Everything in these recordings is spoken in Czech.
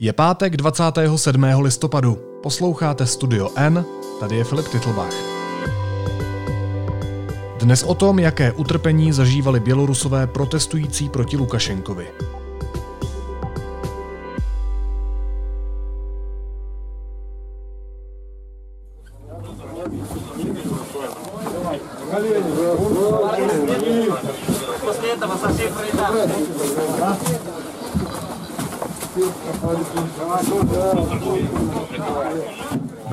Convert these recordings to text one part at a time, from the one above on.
Je pátek 27. listopadu. Posloucháte Studio N, tady je Filip Titlbach. Dnes o tom, jaké utrpení zažívali bělorusové protestující proti Lukašenkovi.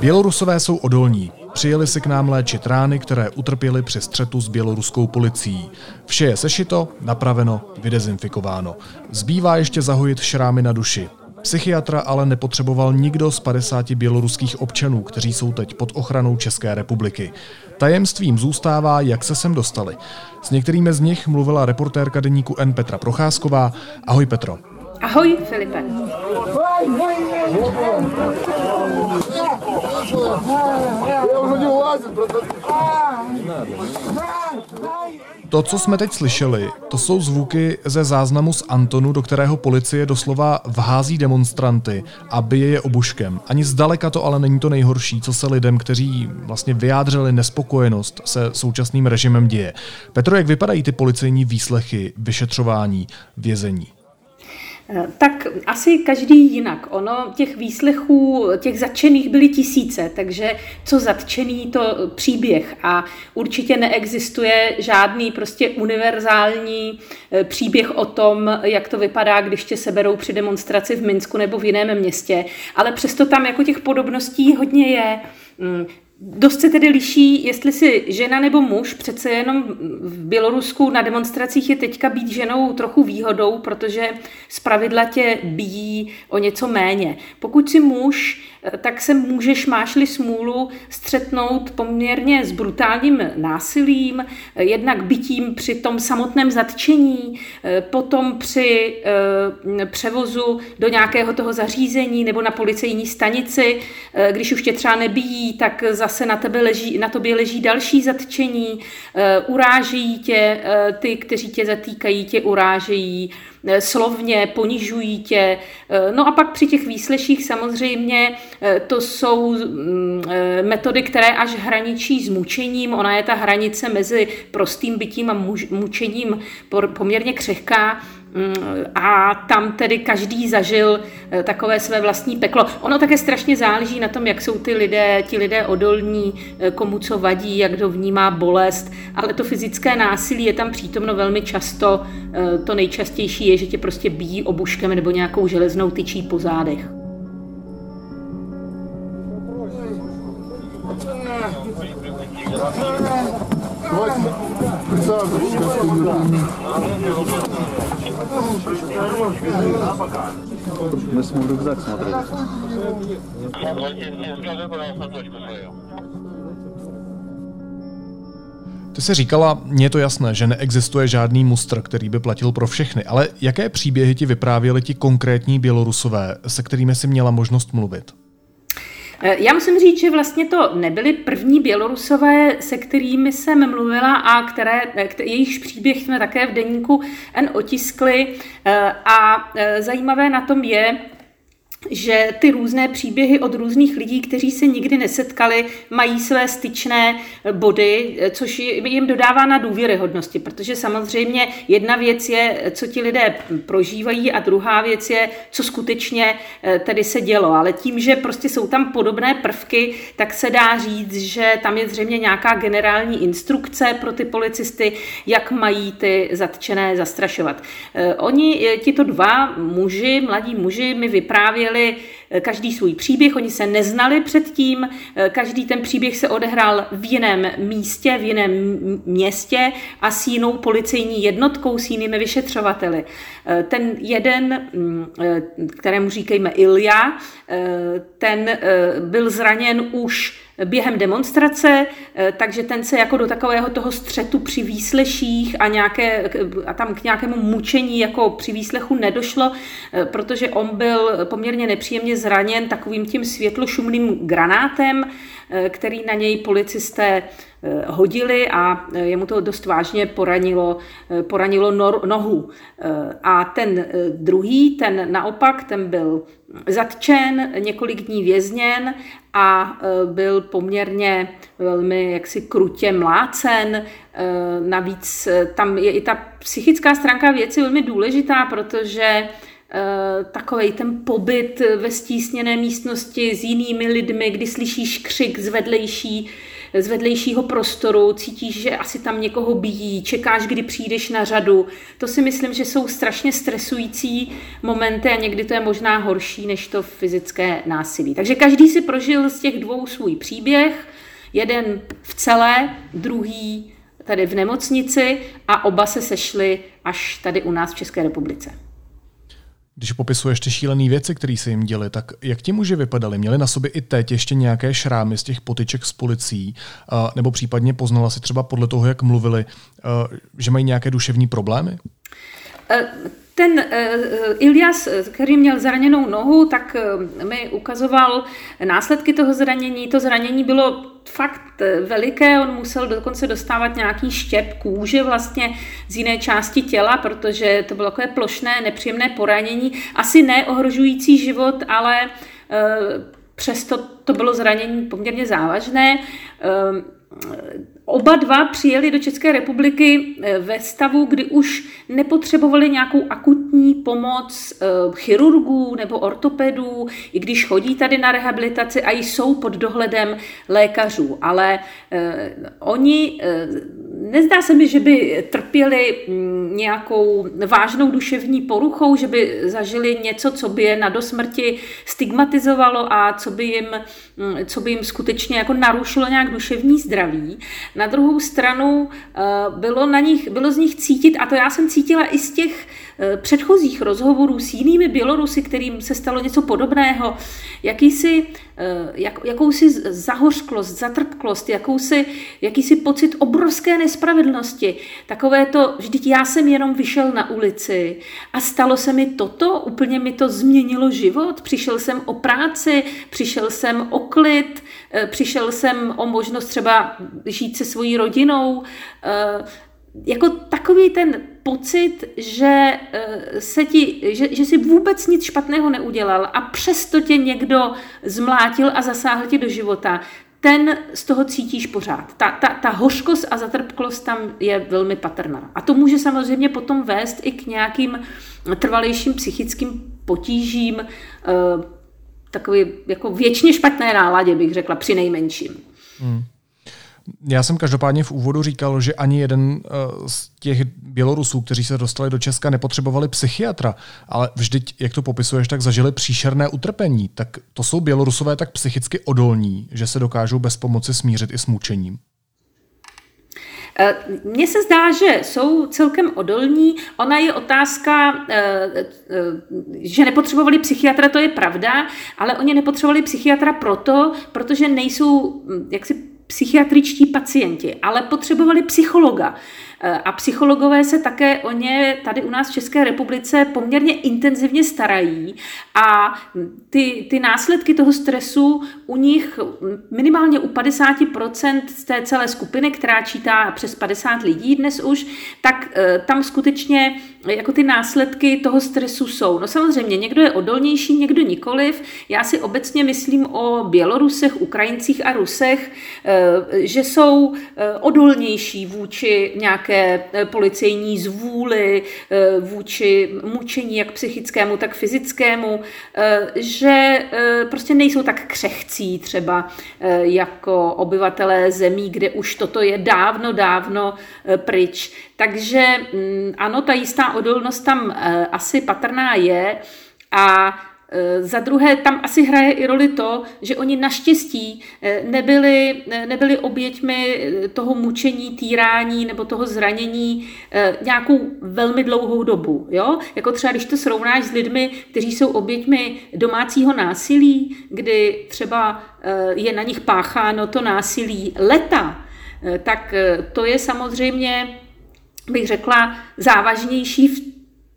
Bělorusové jsou odolní. Přijeli si k nám léčit rány, které utrpěli při střetu s běloruskou policií. Vše je sešito, napraveno, vydezinfikováno. Zbývá ještě zahojit šrámy na duši. Psychiatra ale nepotřeboval nikdo z 50 běloruských občanů, kteří jsou teď pod ochranou České republiky. Tajemstvím zůstává, jak se sem dostali. S některými z nich mluvila reportérka deníku N. Petra Procházková. Ahoj Petro. Ahoj Filipe. To, co jsme teď slyšeli, to jsou zvuky ze záznamu z Antonu, do kterého policie doslova vhází demonstranty a bije je obuškem. Ani zdaleka to ale není to nejhorší, co se lidem, kteří vlastně vyjádřili nespokojenost se současným režimem děje. Petro, jak vypadají ty policejní výslechy, vyšetřování, vězení? Eh, tak asi každý jinak. Ono těch výslechů, těch zatčených byly tisíce, takže co zatčený, to příběh. A určitě neexistuje žádný prostě univerzální eh, příběh o tom, jak to vypadá, když tě seberou při demonstraci v Minsku nebo v jiném městě. Ale přesto tam jako těch podobností hodně je. Dost se tedy liší, jestli si žena nebo muž, přece jenom v Bělorusku na demonstracích je teďka být ženou trochu výhodou, protože pravidla tě bíjí o něco méně. Pokud si muž, tak se můžeš, máš-li smůlu, střetnout poměrně s brutálním násilím, jednak bytím při tom samotném zatčení, potom při eh, převozu do nějakého toho zařízení nebo na policejní stanici, eh, když už tě třeba nebíjí, tak zase na, tebe leží, na tobě leží další zatčení, eh, urážejí tě, ty, kteří tě zatýkají, tě urážejí, slovně, ponižují tě. Eh, no a pak při těch výsleších samozřejmě eh, to jsou mm, metody, které až hraničí s mučením. Ona je ta hranice mezi prostým bytím a mučením poměrně křehká. Mm, a tam tedy každý zažil eh, takové své vlastní peklo. Ono také strašně záleží na tom, jak jsou ty lidé, ti lidé odolní, eh, komu co vadí, jak to vnímá bolest, ale to fyzické násilí je tam přítomno velmi často. Eh, to nejčastější je, že tě prostě bíjí obuškem nebo nějakou železnou tyčí po zádech. Мы с мой рюкзак смотрели. Ty jsi říkala, mně je to jasné, že neexistuje žádný mustr, který by platil pro všechny, ale jaké příběhy ti vyprávěli ti konkrétní Bělorusové, se kterými jsi měla možnost mluvit? Eh, já musím říct, že vlastně to nebyly první Bělorusové, se kterými jsem mluvila a které, eh, jejichž příběh jsme také v deníku N otiskli. Eh, a zajímavé na tom je, že ty různé příběhy od různých lidí, kteří se nikdy nesetkali, mají své styčné body, což jim dodává na důvěryhodnosti, protože samozřejmě jedna věc je, co ti lidé prožívají a druhá věc je, co skutečně eh, tedy se dělo. Ale tím, že prostě jsou tam podobné prvky, tak se dá říct, že tam je zřejmě nějaká generální instrukce pro ty policisty, jak mají ty zatčené zastrašovat. Eh, oni, eh, tito dva muži, mladí muži, mi vyprávěli, měli eh, každý svůj příběh, oni se neznali předtím, eh, každý ten příběh se odehrál v jiném místě, v jiném městě a s jinou policejní jednotkou, s jinými vyšetřovateli. Eh, ten jeden, mm, kterému říkejme Ilja, ten byl zraněn už během demonstrace, eh, takže ten se jako do takového toho střetu při výsleších a, nějaké, a tam k nějakému mučení jako při výslechu nedošlo, eh, protože on byl poměrně nepříjemně zraněn takovým tím světlošumným granátem, který na něj policisté hodili a jemu to dost vážně poranilo, poranilo nohu. A ten druhý, ten naopak, ten byl zatčen, několik dní vězněn a byl poměrně velmi jaksi krutě mlácen. Navíc tam je i ta psychická stránka věci velmi důležitá, protože takový ten pobyt ve stísněné místnosti s jinými lidmi, kdy slyšíš křik z vedlejší z vedlejšího prostoru, cítíš, že asi tam někoho bíjí, čekáš, kdy přijdeš na řadu. To si myslím, že jsou strašně stresující momenty a někdy to je možná horší než to fyzické násilí. Takže každý si prožil z těch dvou svůj příběh, jeden v celé, druhý tady v nemocnici a oba se sešli až tady u nás v České republice. Když popisuje ještě šílené věci, které se jim děly, tak jak ti muži vypadali? Měli na sobě i teď ještě nějaké šrámy z těch potyček s policií? Nebo případně poznala si třeba podle toho, jak mluvili, že mají nějaké duševní problémy? E, ten uh, Ilias, který měl zraněnou nohu, tak mi ukazoval následky toho zranění. To zranění bylo fakt veliké, on musel dokonce dostávat nějaký štěp kůže vlastně z jiné části těla, protože to bylo takové plošné, nepříjemné poranění. Asi ne ohrožující život, ale přesto to bylo zranění poměrně závažné. Oba dva přijeli do České republiky eh, ve stavu, kdy už nepotřebovali nějakou akutní pomoc eh, chirurgů nebo ortopedů, i když chodí tady na rehabilitaci a jsou pod dohledem lékařů. Ale eh, oni Nezdá se mi, že by trpěli mm, nějakou vážnou duševní poruchou, že by zažili něco, co by je na dosmrti stigmatizovalo a co by jim, mm, co by jim skutečně jako narušilo nějak duševní zdraví. Na druhou stranu eh, bylo, na nich, bylo z nich cítit, a to já jsem cítila i z těch předchozích rozhovorů s jinými Bělorusy, kterým se stalo něco podobného, jakýsi, eh, jak, jakousi zahořklost, zatrpklost, jakousi, jakýsi pocit obrovské nespravedlnosti. Takové to, vždyť já jsem jenom vyšel na ulici a stalo se mi toto, úplně mi to změnilo život, přišel jsem o práci, přišel jsem o klid, přišel jsem o možnost třeba žít se svojí rodinou, jako takový ten pocit, že, eh, se ti, že, že si vůbec nic špatného neudělal a přesto tě někdo zmlátil a zasáhl ti do života, ten z toho cítíš pořád. Ta, ta, ta hořkost a zatrpklost tam je velmi patrná. A to může samozřejmě potom vést i k nějakým trvalejším psychickým potížím, eh, takový jako věčně špatné náladě, bych řekla, při nejmenším. Hmm. Já jsem každopádně v úvodu říkal, že ani jeden eh, z těch Bělorusů, kteří se dostali do Česka, nepotřebovali psychiatra, ale vždyť, jak to popisuješ, tak zažili příšerné utrpení. Tak to jsou Bělorusové tak psychicky odolní, že se dokážou bez pomoci smířit i s mučením. Eh, mně se zdá, že jsou celkem odolní. Ona je otázka, eh, že nepotřebovali psychiatra, to je pravda, ale oni nepotřebovali psychiatra proto, protože nejsou hm, jaksi psychiatričtí pacienti, ale potřebovali psychologa. Eh, a psychologové se také o ně tady u nás v České republice poměrně intenzivně starají a ty, ty následky toho stresu u nich minimálně u 50% z té celé skupiny, která čítá přes 50 lidí dnes už, tak eh, tam skutečně jako ty následky toho stresu jsou. No samozřejmě, někdo je odolnější, někdo nikoliv. Já si obecně myslím o Bělorusech, Ukrajincích a Rusech, eh, že jsou odolnější vůči nějaké eh, policejní zvůli eh, vůči mučení, jak psychickému, tak fyzickému, eh, že prostě nejsou tak křehcí třeba jako obyvatelé zemí, kde už toto je dávno, dávno pryč. Takže mm, ano, ta jistá odolnost tam asi patrná je a Eh, za druhé, tam asi hraje i roli to, že oni naštěstí eh, nebyli, eh, nebyli oběťmi toho mučení, týrání nebo toho zranění nějakou velmi dlouhou dobu. Jo? Jako třeba, když to srovnáš s lidmi, kteří jsou oběťmi domácího násilí, kdy třeba je na nich pácháno to násilí leta, tak to je samozřejmě, bych řekla, závažnější v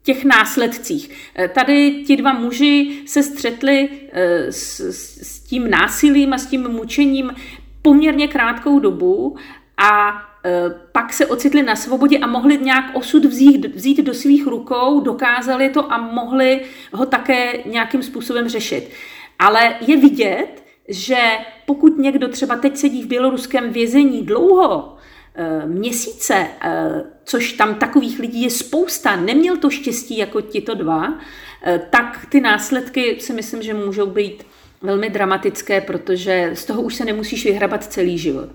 těch následcích. Tady ti dva muži se střetli s, s tím násilím a s tím mučením poměrně krátkou dobu a pak se ocitli na svobodě a mohli nějak osud vzít, vzít do svých rukou, dokázali to a mohli ho také nějakým způsobem řešit. Ale je vidět, že pokud někdo třeba teď sedí v běloruském vězení dlouho, eh, měsíce, eh, což tam takových lidí je spousta, neměl to štěstí jako tito dva, eh, tak ty následky si myslím, že můžou být velmi dramatické, protože z toho už se nemusíš vyhrabat celý život.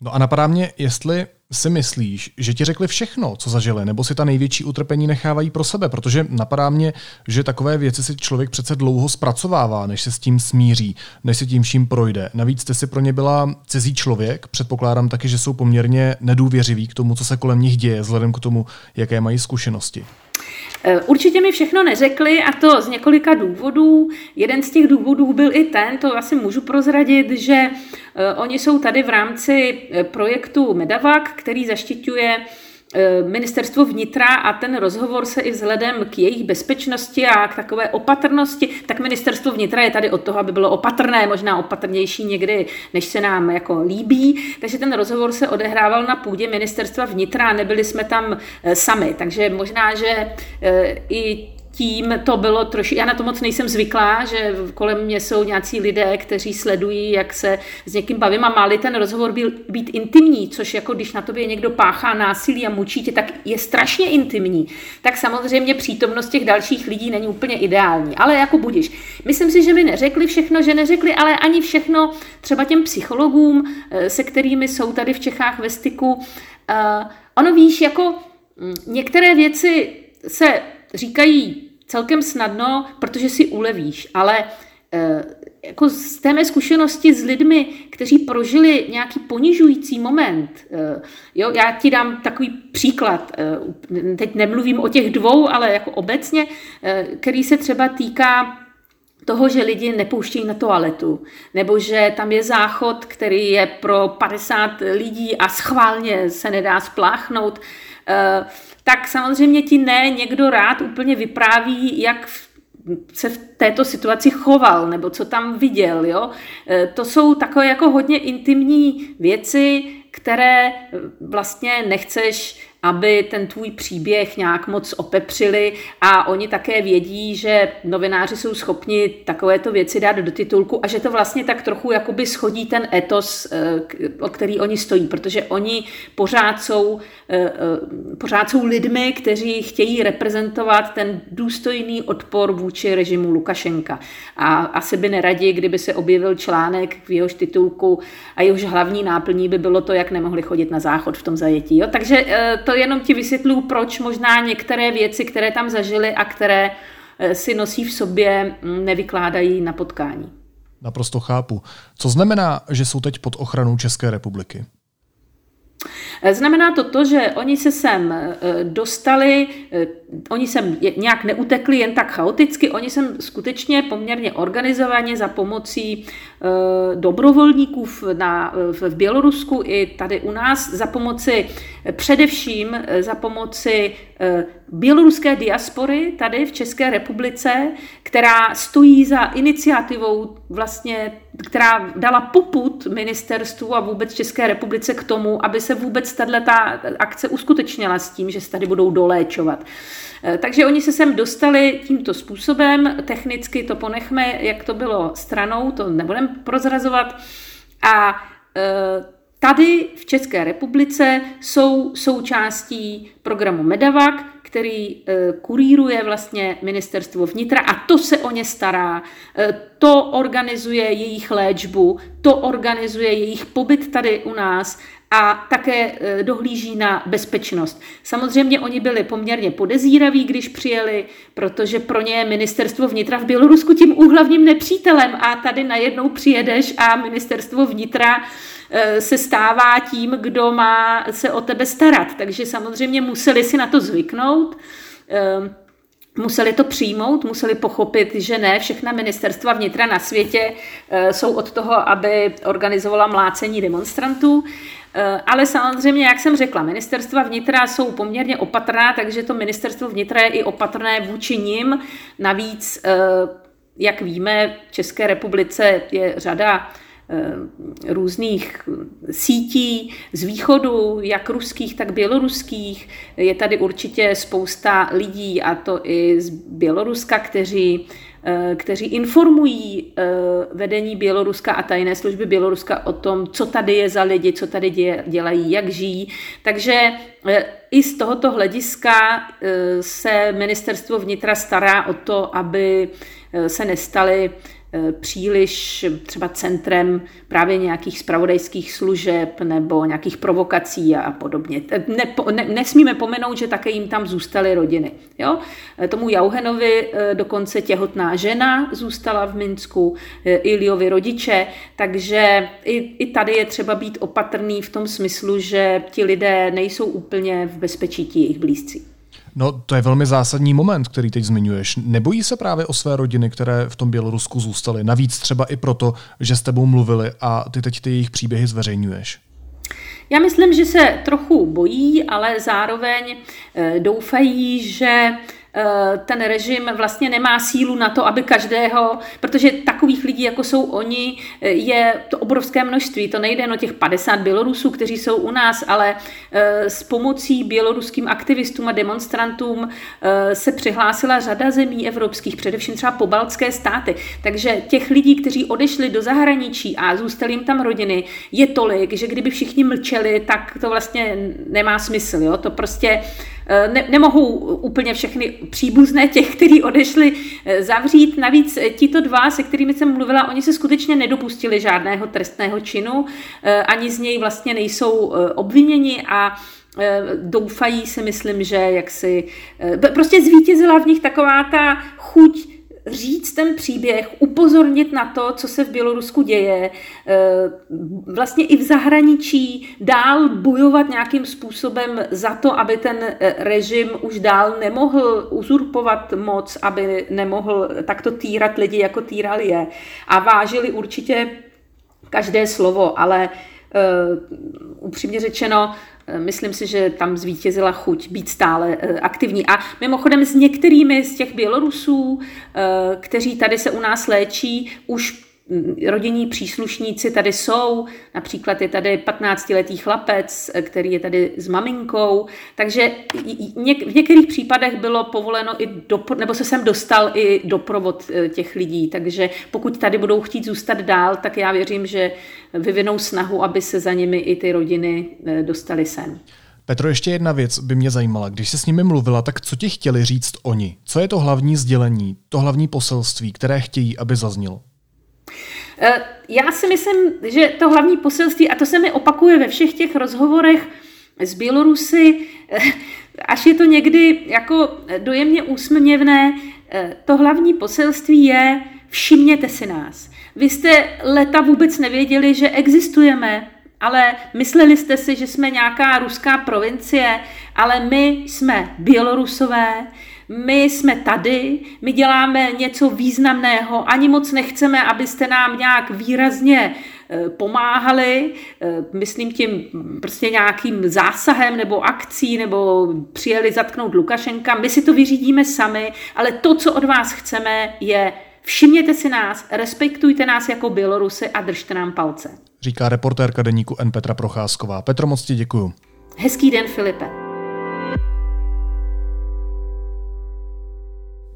No a napadá mě, jestli si myslíš, že ti řekli všechno, co zažili, nebo si ta největší utrpení nechávají pro sebe? Protože napadá mě, že takové věci si člověk přece dlouho zpracovává, než se s tím smíří, než se tím vším projde. Navíc jste si pro ně byla cizí člověk, předpokládám taky, že jsou poměrně nedůvěřiví k tomu, co se kolem nich děje, vzhledem k tomu, jaké mají zkušenosti. Eh, určitě mi všechno neřekli a to z několika důvodů. Jeden z těch důvodů byl i ten, to asi můžu prozradit, že eh, oni jsou tady v rámci eh, projektu Medavac, který zaštiťuje Eh, ministerstvo vnitra a ten rozhovor se i vzhledem k jejich bezpečnosti a k takové opatrnosti, tak ministerstvo vnitra je tady od toho, aby bylo opatrné, možná opatrnější někdy, než se nám jako líbí. Takže ten rozhovor se odehrával na půdě ministerstva vnitra nebyli jsme tam eh, sami. Takže možná, že eh, i tím to bylo trošku, já na to moc nejsem zvyklá, že kolem mě jsou nějací lidé, kteří sledují, jak se s někým bavím a máli ten rozhovor byl, být intimní, což jako když na tobě někdo páchá násilí a mučí tě, tak je strašně intimní. Tak samozřejmě přítomnost těch dalších lidí není úplně ideální, ale jako budíš. Myslím si, že mi neřekli všechno, že neřekli ale ani všechno třeba těm psychologům, eh, se kterými jsou tady v Čechách ve styku. Uh, ono víš, jako mm, některé věci se říkají celkem snadno, protože si ulevíš, ale eh, jako z té mé zkušenosti s lidmi, kteří prožili nějaký ponižující moment, eh, jo, já ti dám takový příklad, eh, teď nemluvím o těch dvou, ale jako obecně, který se třeba týká toho, že lidi nepouštějí na toaletu, nebo že tam je záchod, který je pro 50 lidí a schválně se nedá spláchnout tak samozřejmě ti ne někdo rád úplně vypráví, jak se v této situaci choval, nebo co tam viděl. Jo? E, to jsou takové jako hodně intimní věci, které vlastně nechceš aby ten tvůj příběh nějak moc opepřili a oni také vědí, že novináři jsou schopni takovéto věci dát do titulku a že to vlastně tak trochu jakoby schodí ten etos, eh, o který oni stojí, protože oni pořád jsou, eh, eh, pořád jsou lidmi, kteří chtějí reprezentovat ten důstojný odpor vůči režimu Lukašenka. A asi by neradi, kdyby se objevil článek v jehož titulku a jehož hlavní náplní by bylo to, jak nemohli chodit na záchod v tom zajetí. Jo? Takže to to jenom ti vysvětluju, proč možná některé věci, které tam zažili a které eh, si nosí v sobě, mm, nevykládají na potkání. Naprosto chápu. Co znamená, že jsou teď pod ochranou České republiky? Znamená to to, že oni se sem eh, dostali, eh, oni sem nějak neutekli jen tak chaoticky, oni sem skutečně poměrně organizovaně za pomocí eh, dobrovolníků na, v Bělorusku i tady u nás, za pomoci především za pomoci běloruské diaspory tady v České republice, která stojí za iniciativou vlastně, která dala poput ministerstvu a vůbec České republice k tomu, aby se vůbec tato akce uskutečnila s tím, že se tady budou doléčovat. Eh, takže oni se sem dostali tímto způsobem, technicky to ponechme, jak to bylo stranou, to nebudeme prozrazovat. A eh, tady v České republice jsou součástí programu Medavac, který eh, kuríruje vlastně ministerstvo vnitra a to se o ně stará, to organizuje jejich léčbu, to organizuje jejich pobyt tady u nás a také e, dohlíží na bezpečnost. Samozřejmě oni byli poměrně podezíraví, když přijeli, protože pro ně je ministerstvo vnitra v Bělorusku tím úhlavním nepřítelem a tady najednou přijedeš a ministerstvo vnitra se stává tím, kdo má se o tebe starat. Takže samozřejmě museli si na to zvyknout. E, museli to přijmout, museli pochopit, že ne všechna ministerstva vnitra na světě jsou od toho, aby organizovala mlácení demonstrantů. ale samozřejmě, jak jsem řekla, ministerstva vnitra jsou poměrně opatrná, takže to ministerstvo vnitra je i opatrné vůči nim. Navíc, jak víme, v České republice je řada Eh, různých sítí z východu, jak ruských, tak běloruských. Je tady určitě spousta lidí, a to i z Běloruska, kteří eh, kteří informují eh, vedení Běloruska a tajné služby Běloruska o tom, co tady je za lidi, co tady dělají, jak žijí. Takže i z tohoto hlediska se ministerstvo vnitra stará o to, aby se nestaly Eh, příliš třeba centrem právě nějakých spravodajských služeb nebo nějakých provokací a podobně. Eh, ne, ne, nesmíme pomenout, že také jim tam zůstaly rodiny. Jo? Eh, tomu Jauhenovi dokonce těhotná žena zůstala v Minsku, Iliovi rodiče, takže i, i tady je třeba být opatrný v tom smyslu, že ti lidé nejsou úplně v bezpečí ti jejich blízcí. No, to je velmi zásadní moment, který teď zmiňuješ. Nebojí se právě o své rodiny, které v tom Bělorusku zůstaly? Navíc třeba i proto, že s tebou mluvili a ty teď ty jejich příběhy zveřejňuješ. Já myslím, že se trochu bojí, ale zároveň eh, doufají, že ten režim vlastně nemá sílu na to, aby každého, protože takových lidí, jako jsou oni, eh, je to obrovské množství. To nejde o těch 50 Bělorusů, kteří jsou u nás, ale eh, s pomocí běloruským aktivistům a demonstrantům se přihlásila řada zemí evropských, především třeba pobaltské státy. Takže těch lidí, kteří odešli do zahraničí a zůstali jim tam rodiny, je tolik, že kdyby všichni mlčeli, tak to vlastně nemá smysl. Jo? To prostě ne, nemohou úplně všechny příbuzné těch, kteří odešli eh, zavřít. Navíc eh, tito dva, se kterými jsem mluvila, oni se skutečně nedopustili žádného trestného činu, eh, ani z něj vlastně nejsou obviněni a doufají si, myslím, že jak si prostě zvítězila v nich taková ta chuť říct ten příběh, upozornit na to, co se v Bělorusku děje, eh, vlastně i v zahraničí dál bojovat nějakým způsobem za to, aby ten eh, režim už dál nemohl uzurpovat moc, aby nemohl takto týrat lidi, jako týral je. A vážili určitě každé slovo, ale uh, upřímně řečeno, Eh, myslím si, že tam zvítězila chuť být stále eh, aktivní. A mimochodem s některými z těch Bělorusů, eh, kteří tady se u nás léčí, už rodinní příslušníci tady jsou, například je tady 15-letý chlapec, který je tady s maminkou, takže v některých případech bylo povoleno i dopro, nebo se sem dostal i doprovod e, těch lidí, takže pokud tady budou chtít zůstat dál, tak já věřím, že vyvinou snahu, aby se za nimi i ty rodiny e, dostaly sem. Petro, ještě jedna věc by mě zajímala. Když se s nimi mluvila, tak co ti chtěli říct oni? Co je to hlavní sdělení, to hlavní poselství, které chtějí, aby zaznělo? Eh, já si myslím, že to hlavní poselství, a to se mi opakuje ve všech těch rozhovorech s Bělorusy, eh, až je to někdy jako dojemně úsměvné, eh, to hlavní poselství je všimněte si nás. Vy jste leta vůbec nevěděli, že existujeme, ale mysleli jste si, že jsme nějaká ruská provincie, ale my jsme Bělorusové, my jsme tady, my děláme něco významného, ani moc nechceme, abyste nám nějak výrazně e, pomáhali, e, myslím tím prostě nějakým zásahem nebo akcí, nebo přijeli zatknout Lukašenka. My si to vyřídíme sami, ale to, co od vás chceme, je všimněte si nás, respektujte nás jako Bělorusy a držte nám palce. Říká reportérka deníku N. Petra Procházková. Petro, moc ti děkuju. Hezký den, Filipe.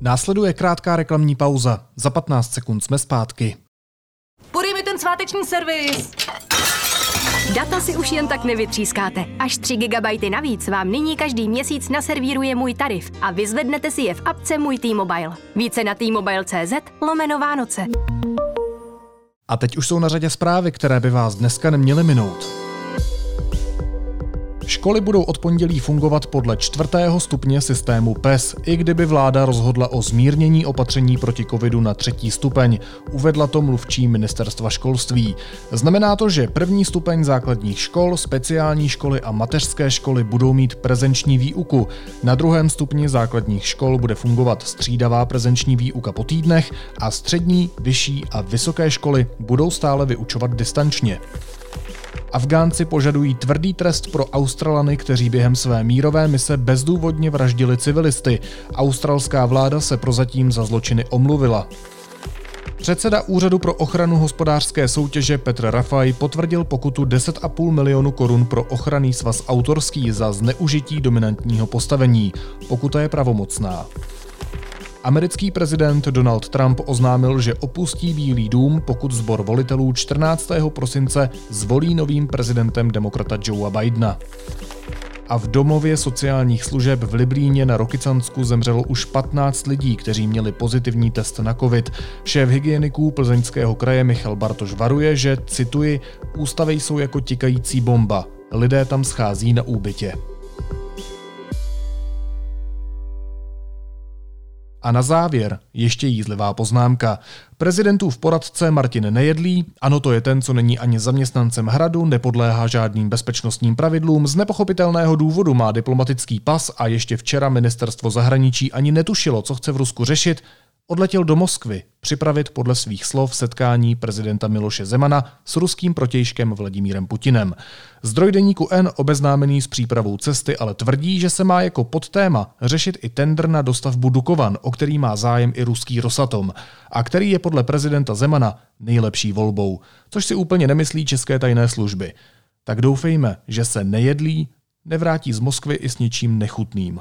Následuje krátká reklamní pauza. Za 15 sekund jsme zpátky. Podej mi ten sváteční servis! Data si už jen tak nevytřískáte. Až 3 GB navíc vám nyní každý měsíc naservíruje můj tarif a vyzvednete si je v apce Můj T-Mobile. Více na t-mobile.cz lomeno Vánoce. A teď už jsou na řadě zprávy, které by vás dneska neměly minout. Školy budou od pondělí fungovat podle čtvrtého stupně systému PES, i kdyby vláda rozhodla o zmírnění opatření proti covidu na třetí stupeň, uvedla to mluvčí ministerstva školství. Znamená to, že první stupeň základních škol, speciální školy a mateřské školy budou mít prezenční výuku. Na druhém stupni základních škol bude fungovat střídavá prezenční výuka po týdnech a střední, vyšší a vysoké školy budou stále vyučovat distančně. Afgánci požadují tvrdý trest pro Australany, kteří během své mírové mise bezdůvodně vraždili civilisty. Australská vláda se prozatím za zločiny omluvila. Předseda Úřadu pro ochranu hospodářské soutěže Petr Rafaj potvrdil pokutu 10,5 milionu korun pro ochranný svaz autorský za zneužití dominantního postavení. Pokuta je pravomocná. Americký prezident Donald Trump oznámil, že opustí Bílý dům, pokud zbor volitelů 14. prosince zvolí novým prezidentem demokrata Joea Bidena a v domově sociálních služeb v Liblíně na Rokycansku zemřelo už 15 lidí, kteří měli pozitivní test na COVID. Šéf hygieniků plzeňského kraje Michal Bartoš varuje, že, cituji, ústavy jsou jako tikající bomba. Lidé tam schází na úbytě. A na závěr ještě jízlivá poznámka. Prezidentův poradce Martin Nejedlý, ano to je ten, co není ani zaměstnancem hradu, nepodléhá žádným bezpečnostním pravidlům, z nepochopitelného důvodu má diplomatický pas a ještě včera ministerstvo zahraničí ani netušilo, co chce v Rusku řešit, odletěl do Moskvy připravit podle svých slov setkání prezidenta Miloše Zemana s ruským protějškem Vladimírem Putinem. Zdroj deníku N obeznámený s přípravou cesty ale tvrdí, že se má jako podtéma řešit i tender na dostavbu Dukovan, o který má zájem i ruský Rosatom a který je podle prezidenta Zemana nejlepší volbou, což si úplně nemyslí české tajné služby. Tak doufejme, že se nejedlí, nevrátí z Moskvy i s něčím nechutným.